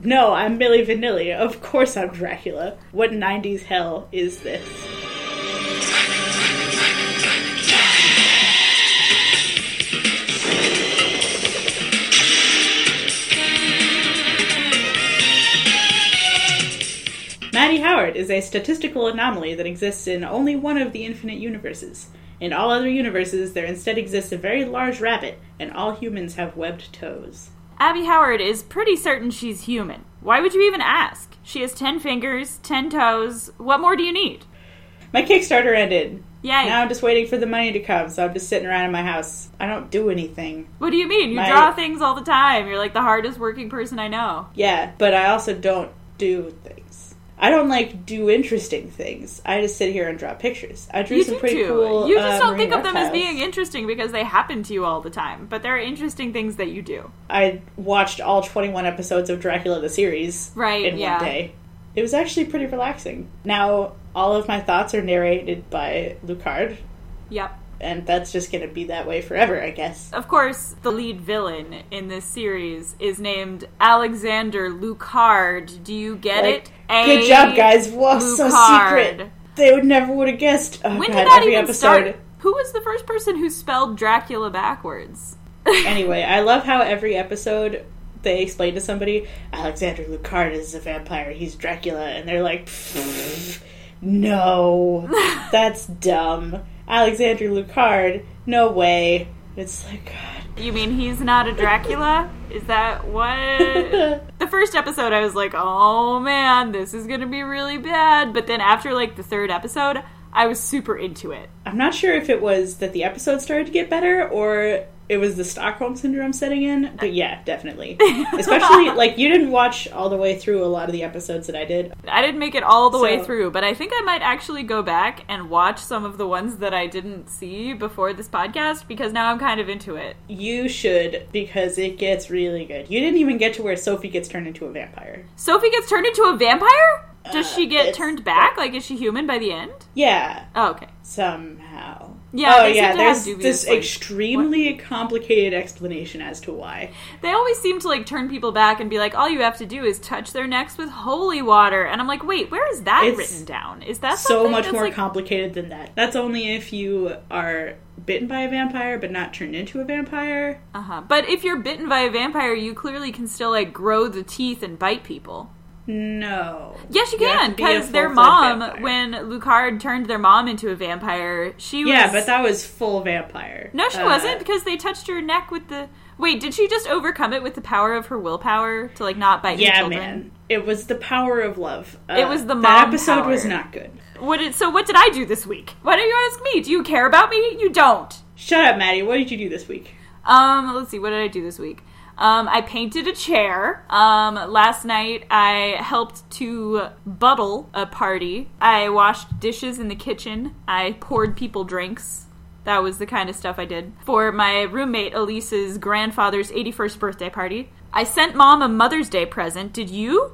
No, I'm Milli Vanilli. Of course I'm Dracula. What 90s hell is this? Maddie Howard is a statistical anomaly that exists in only one of the infinite universes. In all other universes, there instead exists a very large rabbit, and all humans have webbed toes. Abby Howard is pretty certain she's human. Why would you even ask? She has 10 fingers, 10 toes. What more do you need? My Kickstarter ended. Yay. Now I'm just waiting for the money to come, so I'm just sitting around in my house. I don't do anything. What do you mean? You My- draw things all the time. You're like the hardest working person I know. Yeah, but I also don't do things. I don't like do interesting things. I just sit here and draw pictures. I drew You some pretty too. cool. you just uh, don't think marine of them as being interesting because they happen to you all the time. But there are interesting things that you do. I watched all 21 episodes of Dracula the series Right, in yeah. one day. It was actually pretty relaxing. Now all of my thoughts are narrated by Lucard, Yep. And that's just going to be that way forever, I guess. Of course, the lead villain in this series is named Alexander Lucard. Do you get Like, it? A. Good job, guys. Whoa, so secret. They would never would have guessed. Oh When god, did that every even episode. start? Who was the first person who spelled Dracula backwards? Anyway, I love how every episode they explain to somebody Alexander Lucard is a vampire. He's Dracula, and they're like, "Pfft, "No, that's dumb." Alexander Lucard, no way. It's like God. You mean he's not a Dracula? Is that what? the first episode, I was like, oh man, this is gonna be really bad. But then after like the third episode, I was super into it. I'm not sure if it was that the episode started to get better or it was the Stockholm syndrome setting in, but yeah, definitely. Especially like you didn't watch all the way through a lot of the episodes that I did. I didn't make it all the way through, but I think I might actually go back and watch some of the ones that I didn't see before this podcast because now I'm kind of into it. You should because it gets really good. You didn't even get to where Sophie gets turned into a vampire. Sophie gets turned into a vampire? Does Uh, she get turned back? Like, is she human by the end? Yeah, Oh, okay. somehow. Yeah, oh yeah. There's this like, extremely complicated explanation as to why. They always seem to like turn people back and be like, all you have to do is touch their necks with holy water. And I'm like, wait, where is that It's written down? Is that so much more like, complicated than that. That's only if you are bitten by a vampire but not turned into a vampire. Uh-huh. But if you're bitten by a vampire, you clearly can still like grow the teeth and bite people. No. Yes, you can because their mom, when Lucard turned their mom into a vampire, she was Yeah, but that was full vampire. no, she Uh, wasn't because they touched her neck with the. Wait, did she just overcome it with the power of her willpower to like not bite Yeah, children? man. It was the power of love. Uh, It was the mom. That episode was not good. What did so? What did I do this week? Why don't you ask me? Do you care about me? You don't. Shut up, Maddie. What did you do this week? Um, let's see. What did I do this week? Um, I painted a chair. Um, last night I helped to buttle a party. I washed dishes in the kitchen. I poured people drinks. That was the kind of stuff I did for my roommate Elise's grandfather's 81st birthday party. I sent mom a Mother's Day present. Did you?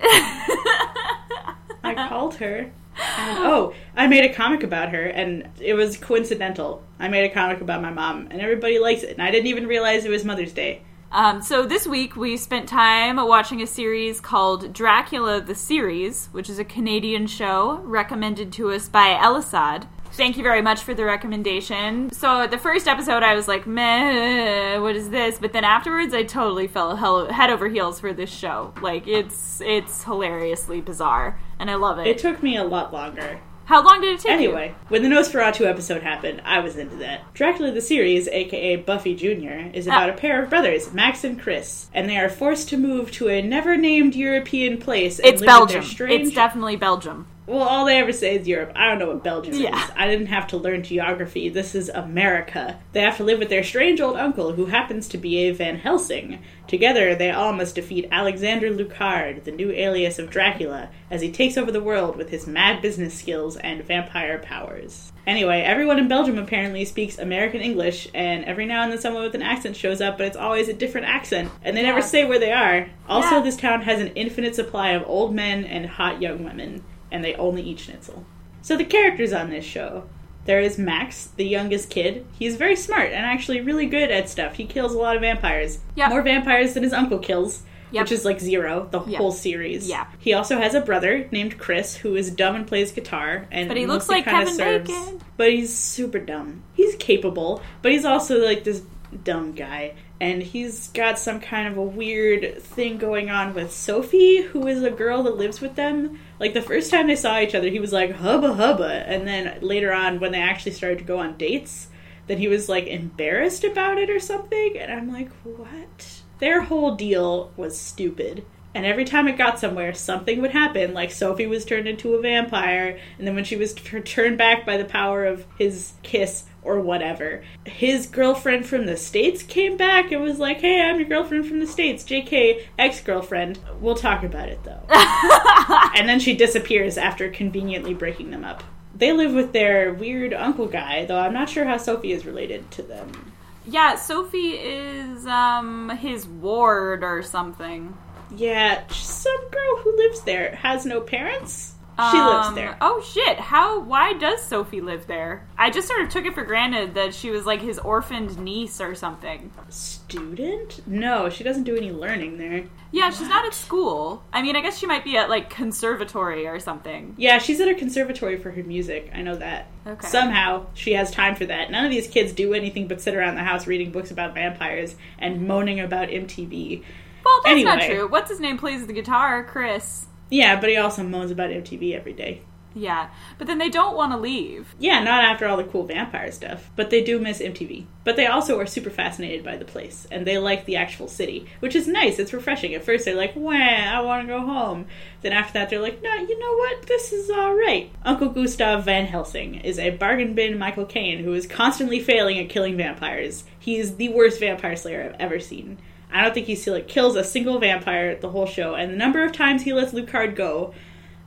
I called her. And, oh, I made a comic about her, and it was coincidental. I made a comic about my mom, and everybody likes it. And I didn't even realize it was Mother's Day. Um, so this week we spent time watching a series called Dracula the Series, which is a Canadian show recommended to us by Elisad. Thank you very much for the recommendation. So the first episode I was like, meh, what is this? But then afterwards I totally fell hell- head over heels for this show. Like it's it's hilariously bizarre, and I love it. It took me a lot longer. How long did it take? you? Anyway, when the Nosferatu episode happened, I was into that. Dracula the series, aka Buffy Jr., is about Ah. a pair of brothers, Max and Chris, and they are forced to move to a never named European place and it's live with their Belgium. strange It's definitely Belgium. Well, all they ever say is Europe. I don't know what Belgium Yeah. is. I didn't have to learn geography. This is America. They have to live with their strange old uncle, who happens to be a Van Helsing. Together, they all must defeat Alexander Lucard, the new alias of Dracula, as he takes over the world with his mad business skills and vampire powers. Anyway, everyone in Belgium apparently speaks American English, and every now and then someone with an accent shows up, but it's always a different accent, and they never say where they are. Also, Yeah. this town has an infinite supply of old men and hot young women and they only eat schnitzel. So the characters on this show. There is Max, the youngest kid. He's very smart and actually really good at stuff. He kills a lot of vampires. Yeah. More vampires than his uncle kills. Yep. which is like zero the Yeah. whole series. Yeah. He also has a brother named Chris who is dumb and plays guitar, and But he looks like Kevin serves- Bacon. But he's super dumb. He's capable, but he's also like this dumb guy. And he's got some kind of a weird thing going on with Sophie, who is a girl that lives with them. Like the first time they saw each other, he was like hubba hubba, and then later on, when they actually started to go on dates, then he was like embarrassed about it or something. And I'm like, what? Their whole deal was stupid. And every time it got somewhere, something would happen. Like Sophie was turned into a vampire, and then when she was t- turned back by the power of his kiss or whatever, his girlfriend from the States came back and was like, Hey, I'm your girlfriend from the States, JK, ex girlfriend. We'll talk about it though. and then she disappears after conveniently breaking them up. They live with their weird uncle guy, though I'm not sure how Sophie is related to them. Yeah, Sophie is um his ward or something. Yeah, some girl who lives there has no parents. She lives Um, there. Oh shit! How? Why does Sophie live there? I just sort of took it for granted that she was like his orphaned niece or something. Student? No, she doesn't do any learning there. Yeah, she's not at school. I mean, I guess she might be at like conservatory or something. Yeah, she's at a conservatory for her music. I know that. Okay. Somehow she has time for that. None of these kids do anything but sit around the house reading books about vampires and moaning about MTV. Well, that's not true. What's his name plays the guitar? Chris. Yeah, but he also moans about MTV every day. Yeah, but then they don't want to leave. Yeah, not after all the cool vampire stuff, but they do miss MTV. But they also are super fascinated by the place, and they like the actual city, which is nice. It's refreshing. At first, they're like, "Wah, I want to go home." Then after that, they're like, "No, you know what? This is all right." Uncle Gustav Van Helsing is a bargain bin Michael Caine who is constantly failing at killing vampires. He is the worst vampire slayer I've ever seen. I don't think he like kills a single vampire the whole show, and the number of times he lets Lucard go,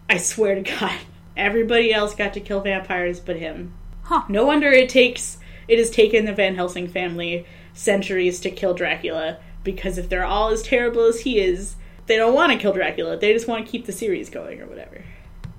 I swear to God, everybody else got to kill vampires but him. Huh. No wonder it takes it has taken the Van Helsing family centuries to kill Dracula because if they're all as terrible as he is, they don't want to kill Dracula. They just want to keep the series going or whatever.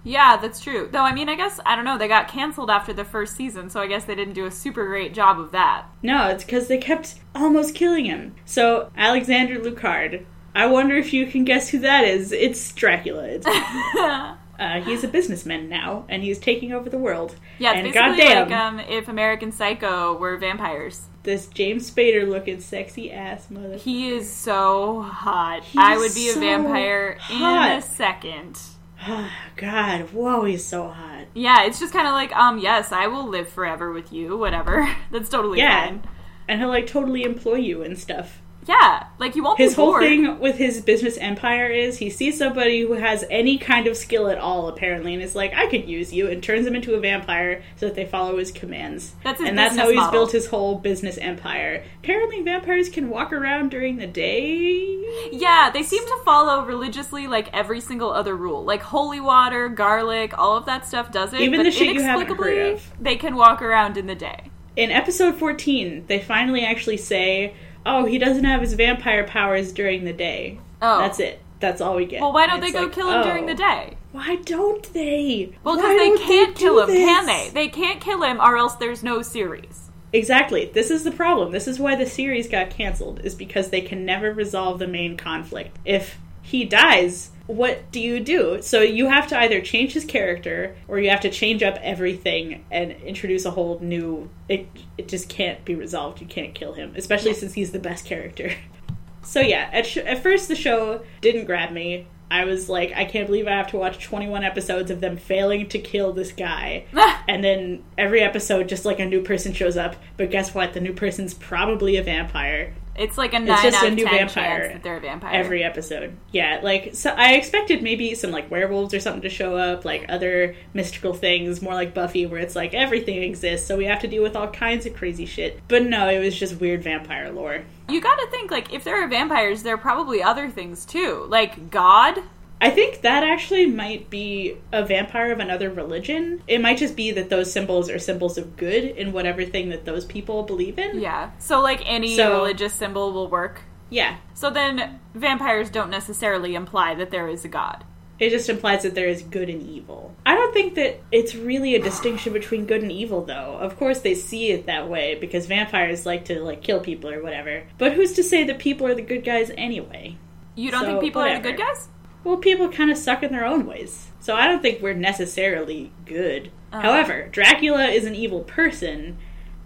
Yeah, that's true. Though, I mean, I guess, I don't know, they got canceled after the first season, so I guess they didn't do a super great job of that. No, it's because they kept almost killing him. So Alexander Lucard. I wonder if you can guess who that is. It's Dracula. It's, uh, he's a businessman now, and he's taking over the world. Yeah, it's and basically goddamn, like um, if American Psycho were vampires. this James Spader looking sexy ass mother. He is so hot. He's I would be a so vampire in a second. God, whoa, he's so hot. Yeah, it's just kind of like, um, yes, I will live forever with you, whatever. That's totally Yeah. fine. And he'll like totally employ you and stuff. Yeah, like you won't His whole thing with his business empire is he sees somebody who has any kind of skill at all, apparently, and is like, I could use you, and turns them into a vampire so that they follow his commands. That's his and that's how he's model. built his whole business empire. Apparently, vampires can walk around during the day. Yeah, they seem to follow religiously like every single other rule. Like holy water, garlic, all of that stuff does it. Even but the shit you haven't heard of. They can walk around in the day. In episode 14, they finally actually say, oh, he doesn't have his vampire powers during the day. Oh. That's it. That's all we get. Well, why don't they go like, kill him during oh. the day? Why don't they? Well, because they can't do kill him, can they? They can't kill him, or else there's no series. Exactly. This is the problem. This is why the series got canceled, is because they can never resolve the main conflict. If he dies, what do you do? So you have to either change his character or you have to change up everything and introduce a whole new it it just can't be resolved. You can't kill him, especially since he's the best character. So yeah, at, sh- at first the show didn't grab me. I was like, I can't believe I have to watch 21 episodes of them failing to kill this guy. Ah. and then every episode, just like a new person shows up. But guess what? The new person's probably a vampire. It's like a nine It's just out a of new ten vampire chance that they're a vampire. Every episode. Yeah, like, so I expected maybe some like werewolves or something to show up, like other mystical things, more like Buffy, where it's like everything exists, so we have to deal with all kinds of crazy shit. But no, it was just weird vampire lore. You gotta think, like, if there are vampires, there are probably other things too. Like God. I think that actually might be a vampire of another religion. It might just be that those symbols are symbols of good in whatever thing that those people believe in. Yeah. So, like, any So- religious symbol will work. Yeah. So then, vampires don't necessarily imply that there is a god. It just implies that there is good and evil. I don't think that it's really a distinction between good and evil though. Of course they see it that way because vampires like to like kill people or whatever. But who's to say that people are the good guys anyway? You don't So, think people are the good guys? Well, people kind of suck in their own ways. So I don't think we're necessarily good. Uh-huh. However, Dracula is an evil person,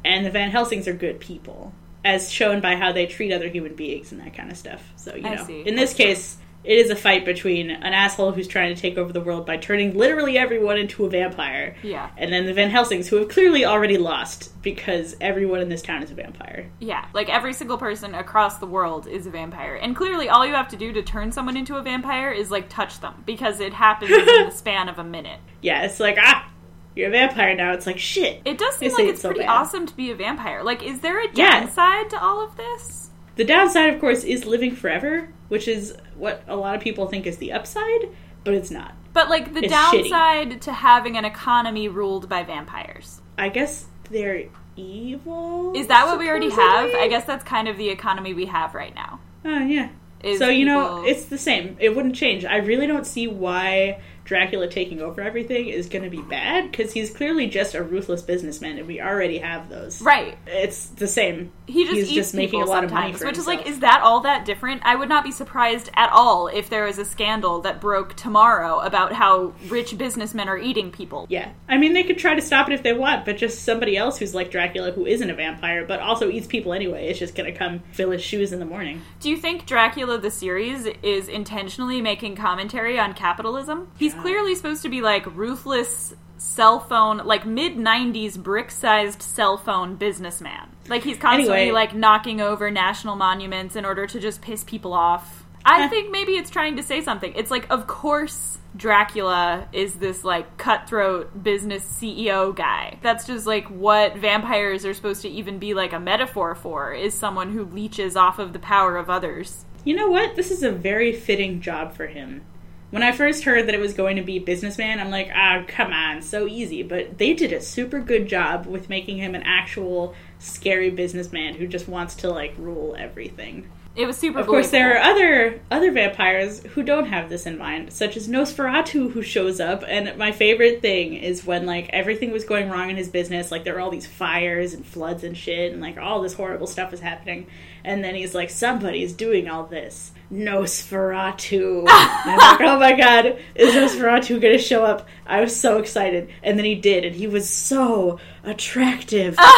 and the Van Helsings are good people, as shown by how they treat other human beings and that kind of stuff. So, you I know, see. in this case, it is a fight between an asshole who's trying to take over the world by turning literally everyone into a vampire, Yeah. and then the Van Helsings, who have clearly already lost because everyone in this town is a vampire. Yeah, like every single person across the world is a vampire. And clearly, all you have to do to turn someone into a vampire is like touch them because it happens in the span of a minute. Yeah, it's like, ah, you're a vampire now. It's like, shit. It does seem like it's so pretty bad. awesome to be a vampire. Like, is there a Yeah. downside to all of this? The downside, of course, is living forever, which is what a lot of people think is the upside, but it's not. But like the It's downside to having an economy ruled by vampires. I guess they're evil. Is that what we already have? supposedly? I guess that's kind of the economy we have right now. Oh, yeah. Is so, you know, people- it's the same. It wouldn't change. I really don't see why Dracula taking over everything is going to be bad, because he's clearly just a ruthless businessman, and we already have those. right. It's the same. He just He's eats just making people a lot of money which is like, is that all that different? I would not be surprised at all if there was a scandal that broke tomorrow about how rich businessmen are eating people. Yeah. I mean, they could try to stop it if they want, but just somebody else who's like Dracula who isn't a vampire, but also eats people anyway, is just going to come fill his shoes in the morning. Do you think Dracula the series is intentionally making commentary on capitalism? He's Yeah. Clearly supposed to be like ruthless cell phone, like mid 90s brick sized cell phone businessman. Like he's constantly Anyway. like knocking over national monuments in order to just piss people off. I Eh. think maybe it's trying to say something. It's like, of course, Dracula is this like cutthroat business CEO guy. That's just like what vampires are supposed to even be like a metaphor for is someone who leeches off of the power of others. You know what? This is a very fitting job for him. When I first heard that it was going to be businessman, I'm like, ah, come on, so easy. But they did a super good job with making him an actual scary businessman who just wants to like rule everything. It was super Of course, there are other other vampires who don't have this in mind, such as Nosferatu, who shows up. And my favorite thing is when like everything was going wrong in his business, like there were all these fires and floods and shit, and like all this horrible stuff was happening. And then he's like, "Somebody's doing all this." Nosferatu. and I'm like, "Oh my god, is Nosferatu going to show up?" I was so excited, and then he did, and he was so attractive.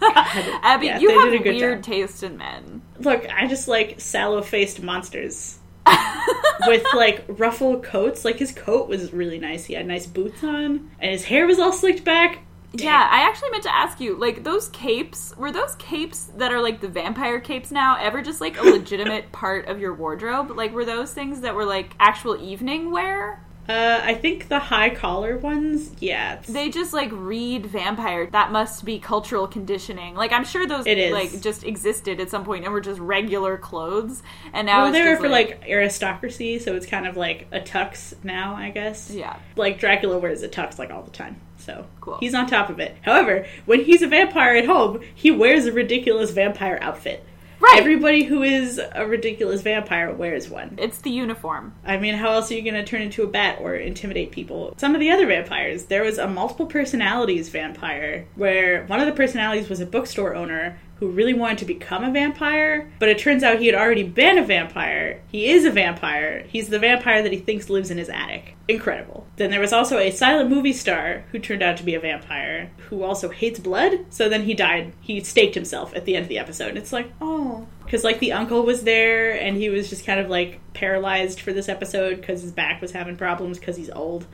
God. Abby, Yeah, you have a good weird job. taste in men. Look, I just like sallow faced monsters with like ruffle coats. Like his coat was really nice. He had nice boots on, and his hair was all slicked back. Damn. Yeah, I actually meant to ask you, like those capes, were those capes that are like the vampire capes now ever just like a legitimate part of your wardrobe? Like were those things that were like actual evening wear? Uh, I think the high collar ones, yeah. They just like read vampire. That must be cultural conditioning. Like I'm sure those It is. like just existed at some point and were just regular clothes. And now well, it's they were for like aristocracy, so it's kind of like a tux now, I guess. Yeah. Like Dracula wears a tux like all the time, so Cool. he's on top of it. However, when he's a vampire at home, he wears a ridiculous vampire outfit. Right. Everybody who is a ridiculous vampire wears one. It's the uniform. I mean, how else are you going to turn into a bat or intimidate people? Some of the other vampires, there was a multiple personalities vampire where one of the personalities was a bookstore owner who really wanted to become a vampire, but it turns out he had already been a vampire. He is a vampire. He's the vampire that he thinks lives in his attic. Incredible. Then there was also a silent movie star who turned out to be a vampire who also hates blood. So then he died. He staked himself at the end of the episode. It's like, oh. Because, like, the uncle was there and he was just kind of, like, paralyzed for this episode because his back was having problems because he's old.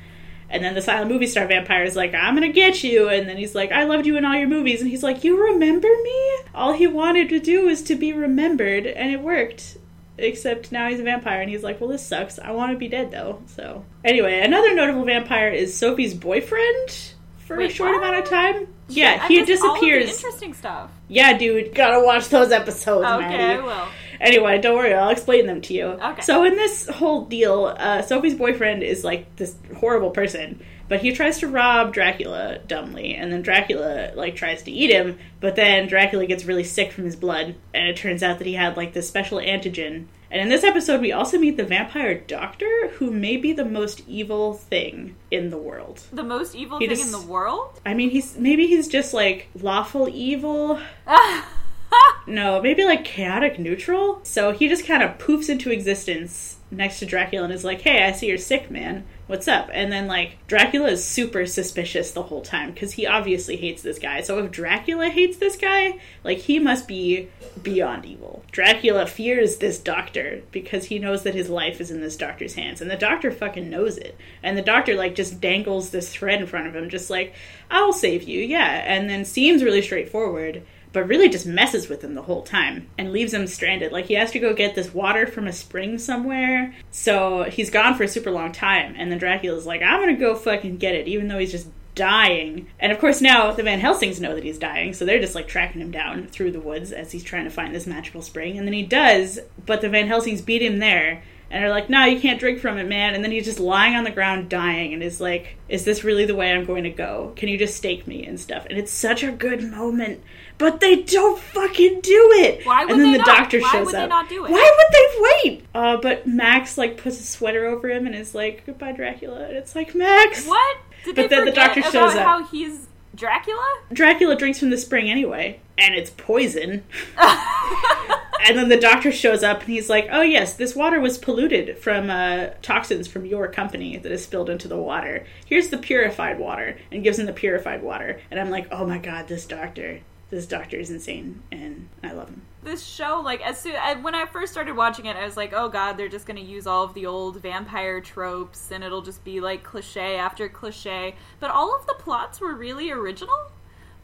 And then the silent movie star vampire is like, I'm gonna get you. And then he's like, I loved you in all your movies. And he's like, You remember me? All he wanted to do was to be remembered, and it worked. Except now he's a vampire, and he's like, Well, this sucks. I want to be dead, though. So, anyway, another notable vampire is Sophie's boyfriend for a short what? amount of time. Yeah, he missed all of the disappears. interesting stuff. Yeah, dude, gotta watch those episodes, Okay, Maddie. I will. Anyway, don't worry, I'll explain them to you. Okay. So in this whole deal, uh, Sophie's boyfriend is like this horrible person, but he tries to rob Dracula dumbly, and then Dracula like tries to eat him, but then Dracula gets really sick from his blood, and it turns out that he had like this special antigen. And in this episode, we also meet the vampire doctor, who may be the most evil thing in the world. The most evil He thing just- in the world? I mean, he's maybe he's just like lawful evil. no, maybe like chaotic neutral. So he just kind of poofs into existence next to Dracula and is like, "Hey, I see you're sick, man. What's up?" And then like Dracula is super suspicious the whole time because he obviously hates this guy. So if Dracula hates this guy, like he must be beyond evil. Dracula fears this doctor because he knows that his life is in this doctor's hands, and the doctor fucking knows it. And the doctor like just dangles this thread in front of him, just like, "I'll save you, yeah," and then seems really straightforward but really just messes with him the whole time and leaves him stranded. Like he has to go get this water from a spring somewhere. So he's gone for a super long time. And then Dracula's like, I'm gonna go fucking get it, even though he's just dying. And of course, now the Van Helsings know that he's dying, so they're just like tracking him down through the woods as he's trying to find this magical spring. And then he does, but the Van Helsings beat him there. And are like, no, you can't drink from it, man. And then he's just lying on the ground dying and is like, is this really the way I'm going to go? Can you just stake me and stuff? And it's such a good moment but they don't fucking do it. Why would and then they the not? doctor Why shows would up. they not do it? Why would they wait? Uh, but Max like puts a sweater over him and is like, "Goodbye, Dracula." And it's like Max. What? Did But then the doctor shows up. how he's Dracula? Dracula drinks from the spring anyway, and it's poison. and then the doctor shows up and he's like, "Oh yes, this water was polluted from uh, toxins from your company that is spilled into the water. Here's the purified water," and gives him the purified water. And I'm like, "Oh my god, this doctor." This doctor is insane, and I love him. this show like as soon I, when i first started watching it i was like oh god they're just going to use all of the old vampire tropes and it'll just be like cliche after cliche but all of the plots were really original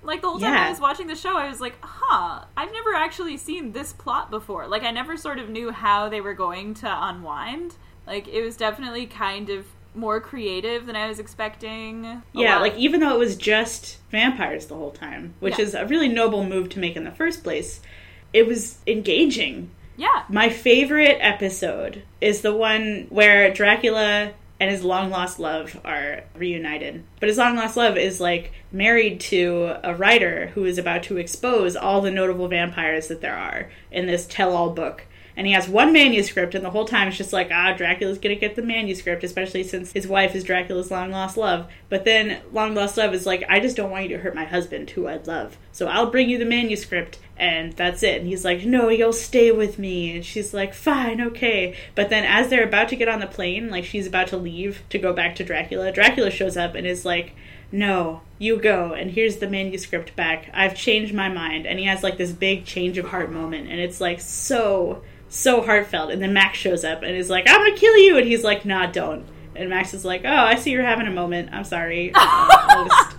like the whole time Yeah. i was watching the show i was like huh i've never actually seen this plot before like i never sort of knew how they were going to unwind like it was definitely kind of more creative than i was expecting A Yeah, lot- like even though it was just vampires the whole time, which Yeah. is a really noble move to make in the first place, it was engaging. yeah My favorite episode is the one where Dracula and his long lost love are reunited. But his long lost love is like married to a writer who is about to expose all the notable vampires that there are in this tell all book. And he has one manuscript, and the whole time it's just like, ah, Dracula's gonna get the manuscript, especially since his wife is Dracula's long lost love. But then long lost love is like, I just don't want you to hurt my husband, who I love. So I'll bring you the manuscript, and that's it. And he's like, No, you'll stay with me. And she's like, Fine, okay. But then as they're about to get on the plane, like she's about to leave to go back to Dracula, Dracula shows up and is like, no, you go, and here's the manuscript back. I've changed my mind. And he has like this big change of heart moment, and it's like so, so heartfelt. And then Max shows up and is like, I'm gonna kill you. And he's like, nah, don't. And Max is like, oh, I see you're having a moment. I'm sorry. Uh, just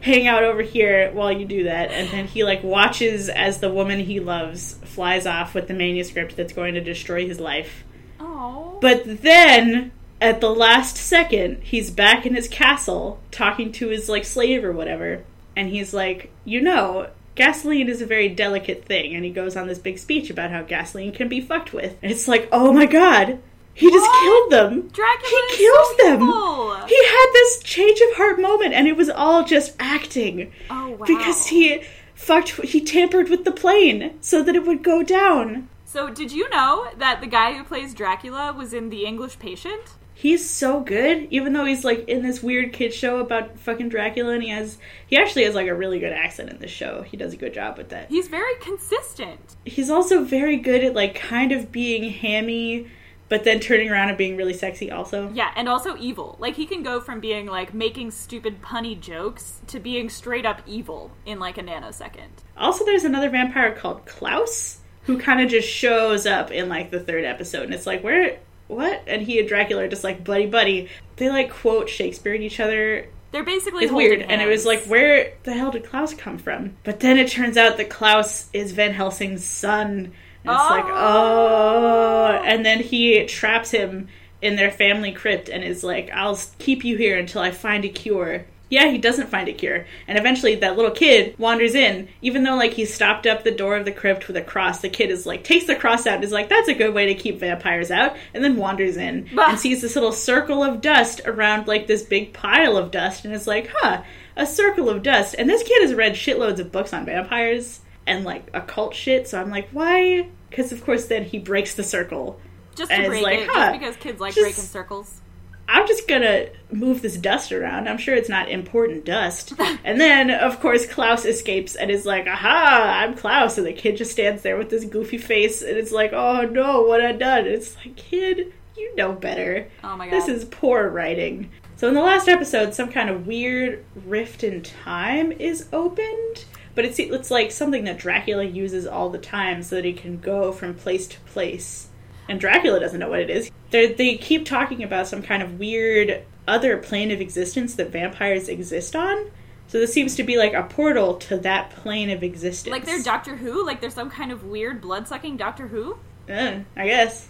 hang out over here while you do that. And then he like watches as the woman he loves flies off with the manuscript that's going to destroy his life. oh But then at the last second, he's back in his castle talking to his like slave or whatever, and he's like, "You know, gasoline is a very delicate thing." And he goes on this big speech about how gasoline can be fucked with. And it's like, "Oh my god, he just What? killed them." Dracula he kills so them. evil. He had this change of heart moment, and it was all just acting oh wow because he fucked. He tampered with the plane so that it would go down. So, did you know that the guy who plays Dracula was in The English Patient? He's so good, even though he's like in this weird kid show about fucking Dracula, and he has he actually has like a really good accent in this show. He does a good job with that. He's very consistent. He's also very good at like kind of being hammy, but then turning around and being really sexy. Also, Yeah, and also evil. Like, he can go from being like making stupid punny jokes to being straight up evil in like a nanosecond. also there's another vampire called Klaus who kind of just shows up in like the third episode, and it's like where what? And he and Dracula are just like buddy buddy. They like quote Shakespeare at each other. They're basically it's weird. And it was like where the hell did klaus come from? But then it turns out that klaus is van helsing's son. And it's like oh. oh. and then he traps him in their family crypt and is like i'll keep you here until i find a cure yeah he doesn't find a cure and eventually that little kid wanders in even though like he stopped up the door of the crypt with a cross the kid is like takes the cross out and is like that's a good way to keep vampires out and then wanders in Bah. and sees this little circle of dust around like this big pile of dust and is like huh a circle of dust and this kid has read shitloads of books on vampires and like occult shit so i'm like why because of course then he breaks the circle just and to break like, it, huh, just because kids like just- breaking circles. I'm just gonna move this dust around. I'm sure it's not important dust. and then, of course, Klaus escapes and is like, aha, I'm Klaus. And the kid just stands there with this goofy face and it's like, oh no, what I done? It's like, kid, you know better. Oh my god. This is poor writing. So in the last episode, some kind of weird rift in time is opened, but it's it's like something that Dracula uses all the time so that he can go from place to place. And Dracula doesn't know what it is. They're, they keep talking about some kind of weird other plane of existence that vampires exist on. So this seems to be like a portal to that plane of existence. like they're Doctor Who? Like there's some kind of weird blood sucking Doctor Who? Eh, I guess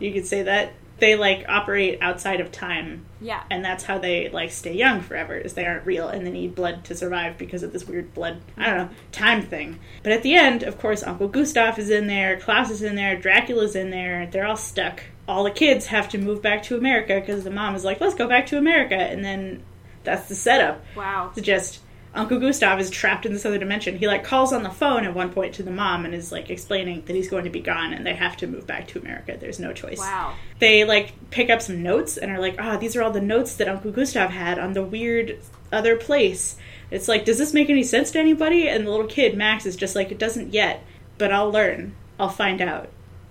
you could say that they like operate outside of time. Yeah. and that's how they like stay young forever is they aren't real and they need blood to survive because of this weird blood i don't know time thing. But at the end of course uncle gustav is in there klaus is in there dracula's in there they're all stuck. All the kids have to move back to america because the mom is like let's go back to america. And then that's the setup. Wow. it's just Uncle Gustav is trapped in this other dimension. He like calls on the phone at one point to the mom and is like explaining that he's going to be gone and they have to move back to America. There's no choice. Wow. They like pick up some notes and are like, "Ah, these are all the notes that Uncle Gustav had on the weird other place." It's like, "Does this make any sense to anybody?" And the little kid Max is just like, "It doesn't yet, but I'll learn. I'll find out."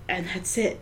And that's it.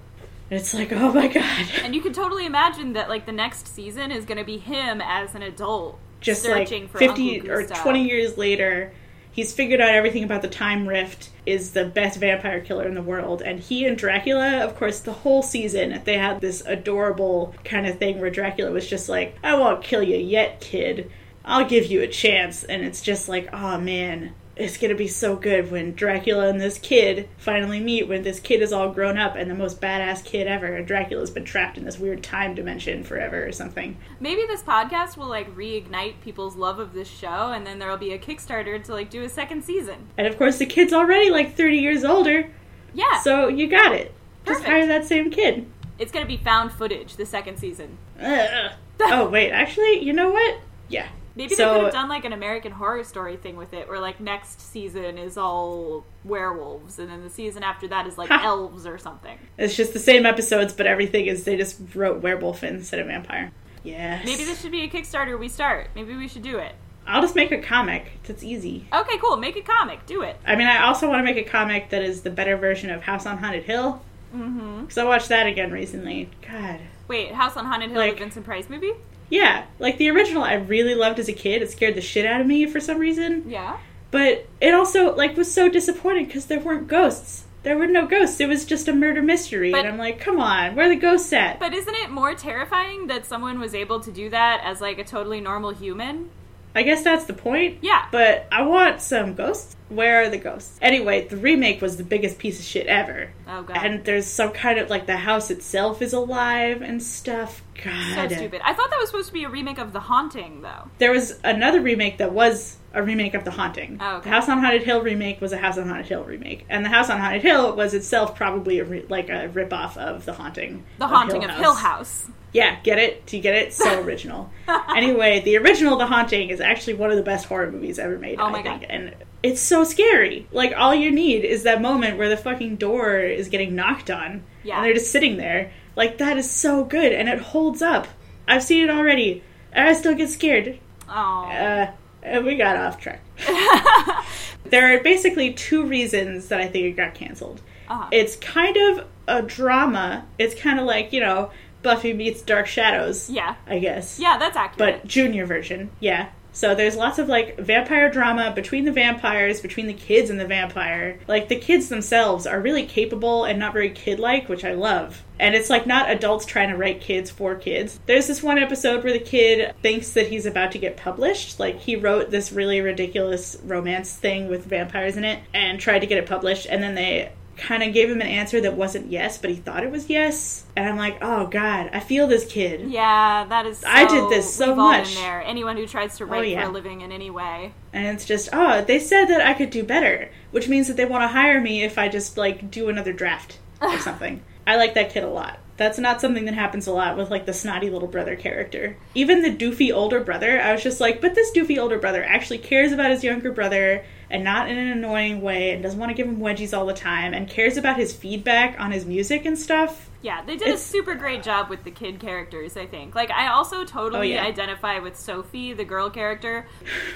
And it's like, "Oh my god." And you can totally imagine that like the next season is going to be him as an adult just searching like 50 or 20 years later he's figured out everything about the time rift is the best vampire killer in the world. And he and dracula of course the whole season they had this adorable kind of thing where dracula was just like i won't kill you yet kid. I'll give you a chance. And it's just like oh man it's gonna be so good when Dracula and this kid finally meet when this kid is all grown up and the most badass kid ever. and Dracula's been trapped in this weird time dimension forever or something. Maybe this podcast will like reignite people's love of this show, and then there will be a Kickstarter to like do a second season. And of course, the kid's already like 30 years older, Yeah, so you got it. Just Perfect. hire that same kid. it's gonna be found footage the second season. Ugh. oh, wait, actually, you know what? Yeah. Maybe So- they could have done like an American Horror Story thing with it, where like next season is all werewolves, and then the season after that is like Ha. elves or something. It's just the same episodes, but everything is they just wrote werewolf instead of vampire. Yeah. Maybe this should be a Kickstarter we start. Maybe we should do it. I'll just make a comic. It's easy. Okay, cool. Make a comic. Do it. I mean, I also want to make a comic that is the better version of House on Haunted Hill. Mm-hmm. Because I watched that again recently. God. Wait, House on Haunted Hill, Like- the Vincent Price movie? Yeah, like the original I really loved as a kid. It scared the shit out of me for some reason. Yeah. But it also like was so disappointing because there weren't ghosts. There were no ghosts. It was just a murder mystery, But- and I'm like, come on, where are the ghosts at? But isn't it more terrifying that someone was able to do that as like a totally normal human? I guess that's the point. Yeah. But I want some ghosts. Where are the ghosts? Anyway, the remake was the biggest piece of shit ever. Oh god. And there's some kind of like the house itself is alive and stuff. so God. stupid. I thought that was supposed to be a remake of The Haunting, though. There was another remake that was a remake of The Haunting. Oh, okay. The House on Haunted Hill remake was a House on Haunted Hill remake, and the House on Haunted Hill was itself probably a re- like a ripoff of The Haunting. The Haunting of Hill House. Yeah, get it? Do you get it? So original. anyway, the original The Haunting is actually one of the best horror movies ever made. Oh I my think. God. And it's so scary. Like all you need is that moment where the fucking door is getting knocked on, Yeah. and they're just sitting there. Like that is so good, and it holds up. I've seen it already, and I still get scared. Oh. Uh, and we got off track. there are basically two reasons that I think it got canceled. Uh-huh. It's kind of a drama. It's kind of like, you know, Buffy meets Dark Shadows, yeah. I guess. Yeah, that's accurate. But junior version, yeah. So there's lots of like vampire drama between the vampires, between the kids and the vampire. Like the kids themselves are really capable and not very kid like, which I love. And it's like not adults trying to write kids for kids. There's this one episode where the kid thinks that he's about to get published. Like he wrote this really ridiculous romance thing with vampires in it and tried to get it published, and then they kind of gave him an answer that wasn't yes, but he thought it was yes. And I'm like, oh god, I feel this kid. yeah, that is. So, I did this so we've all been much. there. Anyone who tries to oh, write yeah. for a living in any way. And it's just, oh, they said that I could do better, which means that they want to hire me if I just like do another draft or something. I like that kid a lot. That's not something that happens a lot with like the snotty little brother character. Even the doofy older brother, I was just like, but this doofy older brother actually cares about his younger brother and not in an annoying way and doesn't want to give him wedgies all the time and cares about his feedback on his music and stuff. Yeah, they did It's- a super great job with the kid characters, I think. Like, I also totally Oh, yeah. identify with Sophie, the girl character,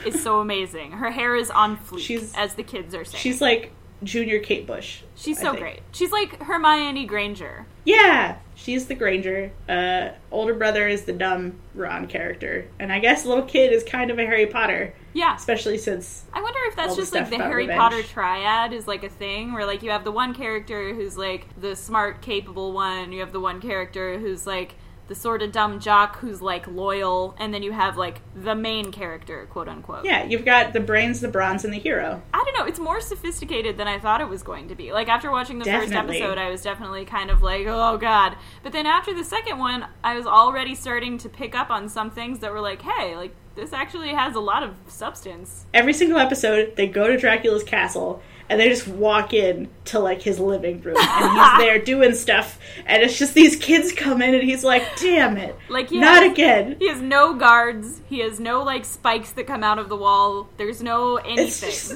is so amazing. Her hair is on fleek, She's- as the kids are saying. She's like junior Kate Bush. She's so great. She's like Hermione Granger. Yeah, she's the Granger. Uh, older brother is the dumb Ron character, and I guess little kid is kind of a Harry Potter, Yeah. especially since I wonder if that's all the just like the Harry revenge. Potter triad is like a thing where like you have the one character who's like the smart, capable one, you have the one character who's like the sort of dumb jock who's like loyal, and then you have like the main character, quote unquote. yeah, you've got the brains, the bronze, and the hero. I don't know. It's more sophisticated than I thought it was going to be. Like after watching the Definitely. first episode, I was definitely kind of like, "Oh God!" But then after the second one, I was already starting to pick up on some things that were like, "Hey, like this actually has a lot of substance." Every single episode, they go to Dracula's castle and they just walk in to like his living room, and he's there doing stuff, and it's just these kids come in, and he's like, "Damn it, Like, not has- again." He has no guards. He has no like spikes that come out of the wall. There's no anything. just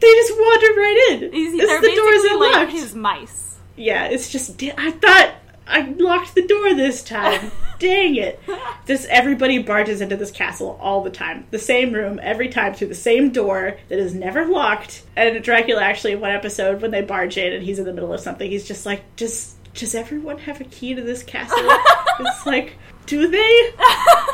they just wander right in. He's, It's the door's like unlocked. his mice. Yeah, it's just I thought I locked the door this time. Dang it! Just everybody barges into this castle all the time, the same room every time through the same door that is never locked. And Dracula actually, in one episode, when they barge in and he's in the middle of something, he's just like, "Does does everyone have a key to this castle?" it's like, do they?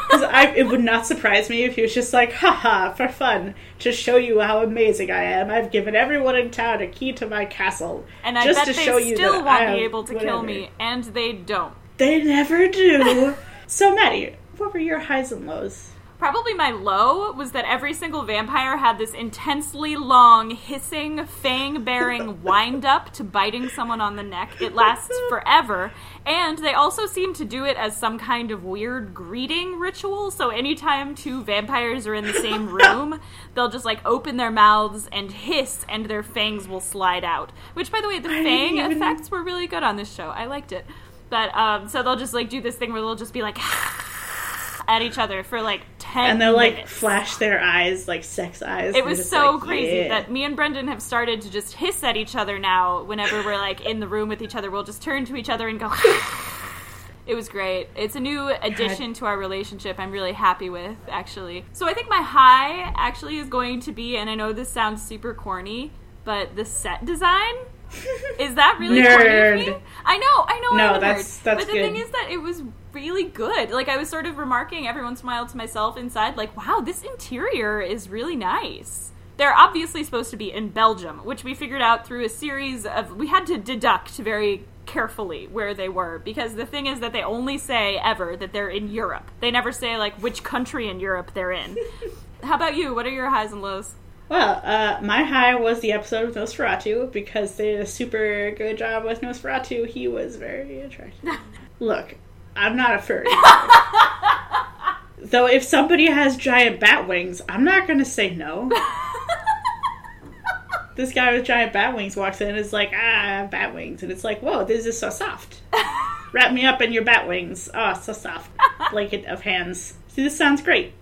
Because it would not surprise me if he was just like, haha, for fun, to show you how amazing I am. I've given everyone in town a key to my castle. And I just bet to they show you still won't I be able to kill me, and they don't. They never do. so, Maddie, what were your highs and lows? Probably my low was that every single vampire had this intensely long, hissing, fang bearing wind up to biting someone on the neck. It lasts forever. And they also seem to do it as some kind of weird greeting ritual. So anytime two vampires are in the same room, they'll just like open their mouths and hiss, and their fangs will slide out. Which, by the way, the I fang even- effects were really good on this show. I liked it. But um, so they'll just like do this thing where they'll just be like at each other for like ten And they'll like flash their eyes like sex eyes. It was so like, crazy yeah. that me and Brendan have started to just hiss at each other now. Whenever we're like in the room with each other, we'll just turn to each other and go. It was great. It's a new addition to our relationship. I'm really happy with actually. So I think my high actually is going to be, and I know this sounds super corny, but the set design. Is that really Nerd. I know, I know. No, I'm a that's- nerd. that's But the thing is that it was really good. Like I was sort of remarking every once in a while to myself inside, like, "Wow, this interior is really nice." They're obviously supposed to be in Belgium, which we figured out through a series of. We had to deduct very carefully where they were because the thing is that they only say ever that they're in Europe. They never say like which country in Europe they're in. How about you? What are your highs and lows? Well, uh, my high was the episode with Nosferatu because they did a super good job with Nosferatu. He was very attractive. Look, I'm not a furry. Though if somebody has giant bat wings, I'm not going to say no. this guy with giant bat wings walks in and is like, ah, bat wings. And it's like, whoa, this is so soft. Wrap me up in your bat wings. Oh, so soft. Blanket of hands. See, this sounds great.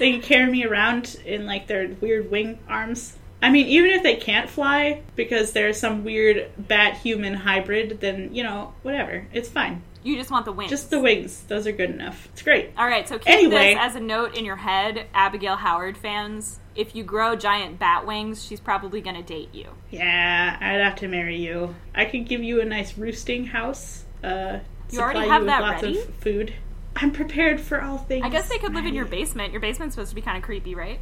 They can carry me around in like their weird wing arms. I mean, even if they can't fly because they're some weird bat human hybrid, then, you know, whatever. It's fine. You just want the wings. Just the wings. Those are good enough. It's great. All right, so keep Anyway. this as a note in your head, Abigail Howard fans. If you grow giant bat wings, she's probably going to date you. Yeah, I'd have to marry you. I could give you a nice roosting house. Uh, You already have with that lots ready? of food. I'm prepared for all things. I guess they could live in your basement. Your basement's supposed to be kind of creepy, right?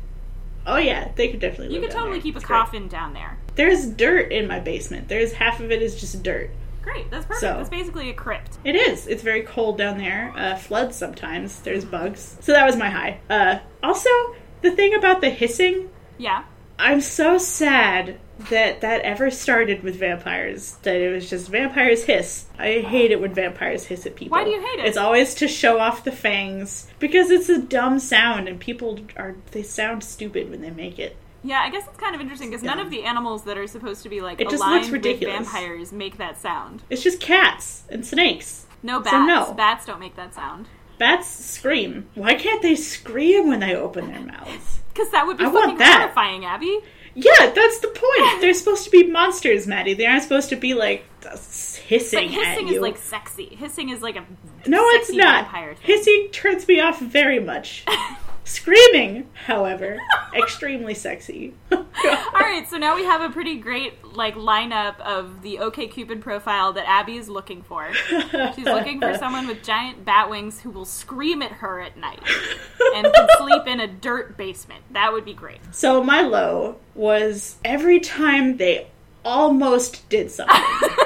Oh yeah, they could definitely. You could totally there. keep a It's great. coffin down there. There's dirt in my basement. There's half of it is just dirt. Great, that's perfect. So- That's basically a crypt. It is. It's very cold down there. Uh, floods sometimes. There's bugs. So that was my high. Uh, also, the thing about the hissing, Yeah. I'm so sad that that ever started with vampires. That it was just vampires hiss. I hate it when vampires hiss at people. Why do you hate it? It's always to show off the fangs because it's a dumb sound and people are they sound stupid when they make it. Yeah, I guess it's kind of interesting because none of the animals that are supposed to be like It just aligned looks ridiculous. with vampires make that sound. It's just cats and snakes. No bats. So no. Bats don't make that sound. Bats scream. Why can't they scream when they open their mouths? Because that would be I want that. horrifying, Abby. Yeah, that's the point. They're supposed to be monsters, Maddie. They aren't supposed to be like hissing, But hissing is like sexy. Hissing is like a no, it's not. Hissing turns me off very much. Screaming, however, extremely sexy. All right, so now we have a pretty great like lineup of the OK Cupid profile that Abby is looking for. She's looking for someone with giant bat wings who will scream at her at night and can sleep in a dirt basement. That would be great. So my low was every time they almost did something.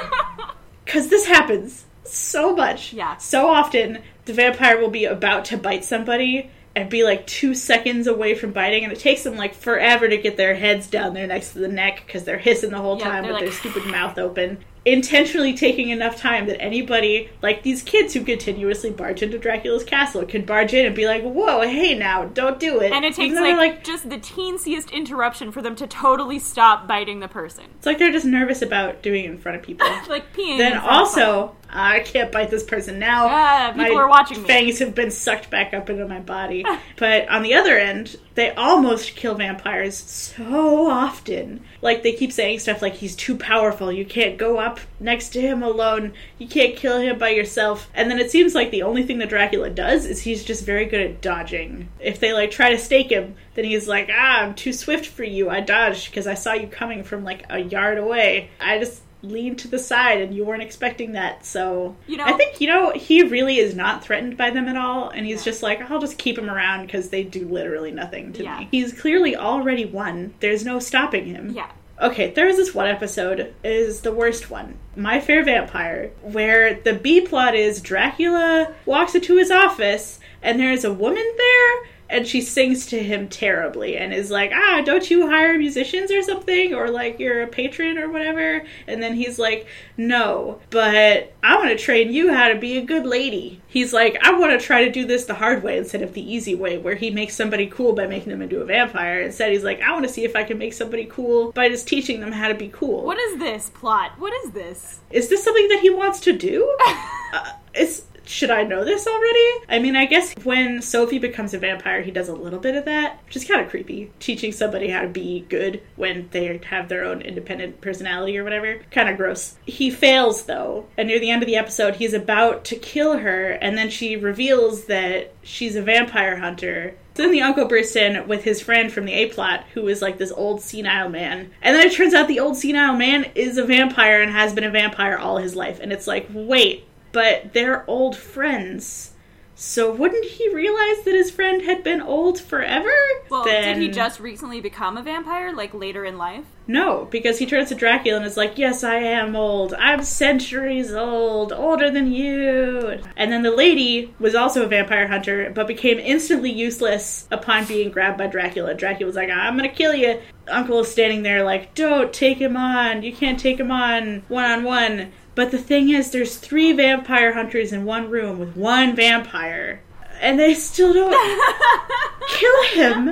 Because this happens so much. Yeah. So often, the vampire will be about to bite somebody and be like two seconds away from biting, and it takes them like forever to get their heads down there next to the neck because they're hissing the whole Yeah, time with like- their stupid mouth open. Intentionally taking enough time that anybody, like these kids who continuously barge into Dracula's castle, can barge in and be like, "Whoa, hey now, don't do it." And it takes though like, just the teensiest interruption for them to totally stop biting the person. It's like they're just nervous about doing it in front of people. Like peeing. then also, I can't bite this person now. Ah, people my are watching me. Fangs have been sucked back up into my body. but on the other end, they almost kill vampires so often. Like they keep saying stuff like he's too powerful. You can't go up next to him alone. You can't kill him by yourself. And then it seems like the only thing that Dracula does is he's just very good at dodging. If they like try to stake him, then he's like, "Ah, I'm too swift for you. I dodged because I saw you coming from like a yard away. I just leaned to the side and you weren't expecting that." So, You know- I think you know he really is not threatened by them at all and he's just like, "I'll just keep him around because they do literally nothing to Yeah. me." He's clearly already won. There's no stopping him. Yeah. Okay, there is this one episode is the worst one. My Fair Vampire, where the B plot is Dracula walks into his office and there's a woman there and she sings to him terribly and is like, "Ah, don't you hire musicians or something or like you're a patron or whatever?" And then he's like, "No, but I want to train you how to be a good lady." He's like, "I want to try to do this the hard way instead of the easy way where he makes somebody cool by making them into a vampire." Instead, he's like, "I want to see if I can make somebody cool by just teaching them how to be cool." What is this plot? What is this? Is this something that he wants to do? uh, is should I know this already? I mean, I guess when Sophie becomes a vampire, he does a little bit of that, which is kind of creepy. Teaching somebody how to be good when they have their own independent personality or whatever. Kind of gross. He fails though, and near the end of the episode, he's about to kill her, and then she reveals that she's a vampire hunter. Then the uncle bursts in with his friend from the A plot, who is like this old senile man. And then it turns out the old senile man is a vampire and has been a vampire all his life. And it's like, wait, but they're old friends. So wouldn't he realize that his friend had been old forever? Well, then... did he just recently become a vampire, like later in life? No, because he turns to Dracula and is like, Yes, I am old. I'm centuries old, older than you. And then the lady was also a vampire hunter, but became instantly useless upon being grabbed by Dracula. Dracula was like, I'm gonna kill you. Uncle is standing there like, Don't take him on. You can't take him on one on one. But the thing is, there's three vampire hunters in one room with one vampire. And they still don't kill him.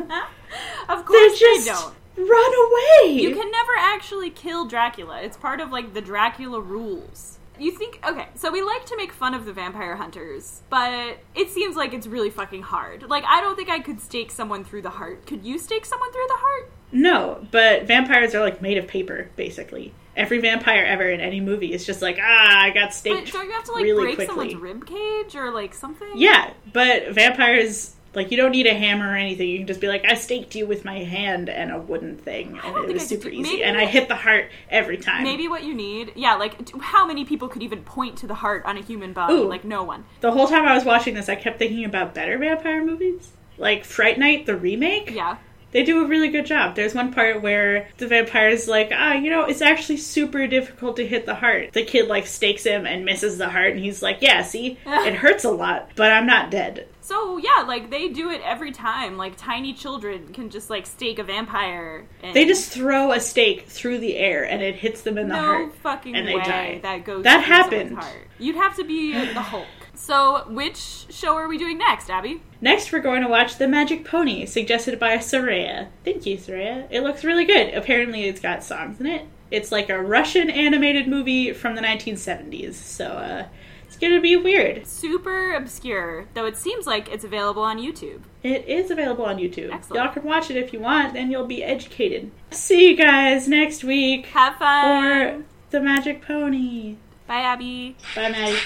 Of course, They just they don't. run away. You can never actually kill Dracula. It's part of like the Dracula rules. You think okay, so we like to make fun of the vampire hunters, but it seems like it's really fucking hard. Like I don't think I could stake someone through the heart. Could you stake someone through the heart? No, but vampires are like made of paper, basically. Every vampire ever in any movie is just like, ah, I got But staked don't you have to like really break quickly. someone's rib cage or like something? Yeah, but vampires, like, you don't need a hammer or anything. You can just be like, I staked you with my hand and a wooden thing, and it was super easy. maybe- And I hit the heart every time. Maybe what you need, yeah, like how many people could even point to the heart on a human body? Ooh. Like no one. The whole time I was watching this, I kept thinking about better vampire movies. Like Fright Night, the remake. Yeah. They do a really good job. There's one part where the vampire's like, ah, you know, it's actually super difficult to hit the heart. The kid like stakes him and misses the heart, and he's like, yeah, see, it hurts a lot, but I'm not dead. So yeah, like they do it every time. Like tiny children can just like stake a vampire. And They just throw a stake through the air, and it hits them in the no heart. No fucking and they way die. that goes. That happened. Heart. You'd have to be the Hulk. So which show are we doing next, Abby? Next, we're going to watch The Magic Pony, suggested by Soraya. Thank you, Soraya. It looks really good. Apparently, it's got songs in it. It's like a Russian animated movie from the 1970s, so uh, It's gonna be weird. Super obscure, though it seems like it's available on YouTube. It is available on YouTube. Excellent. Y'all can watch it if you want, then you'll be educated. See you guys next week Have fun. for the Magic Pony. Bye, Abby. Bye, Maddie.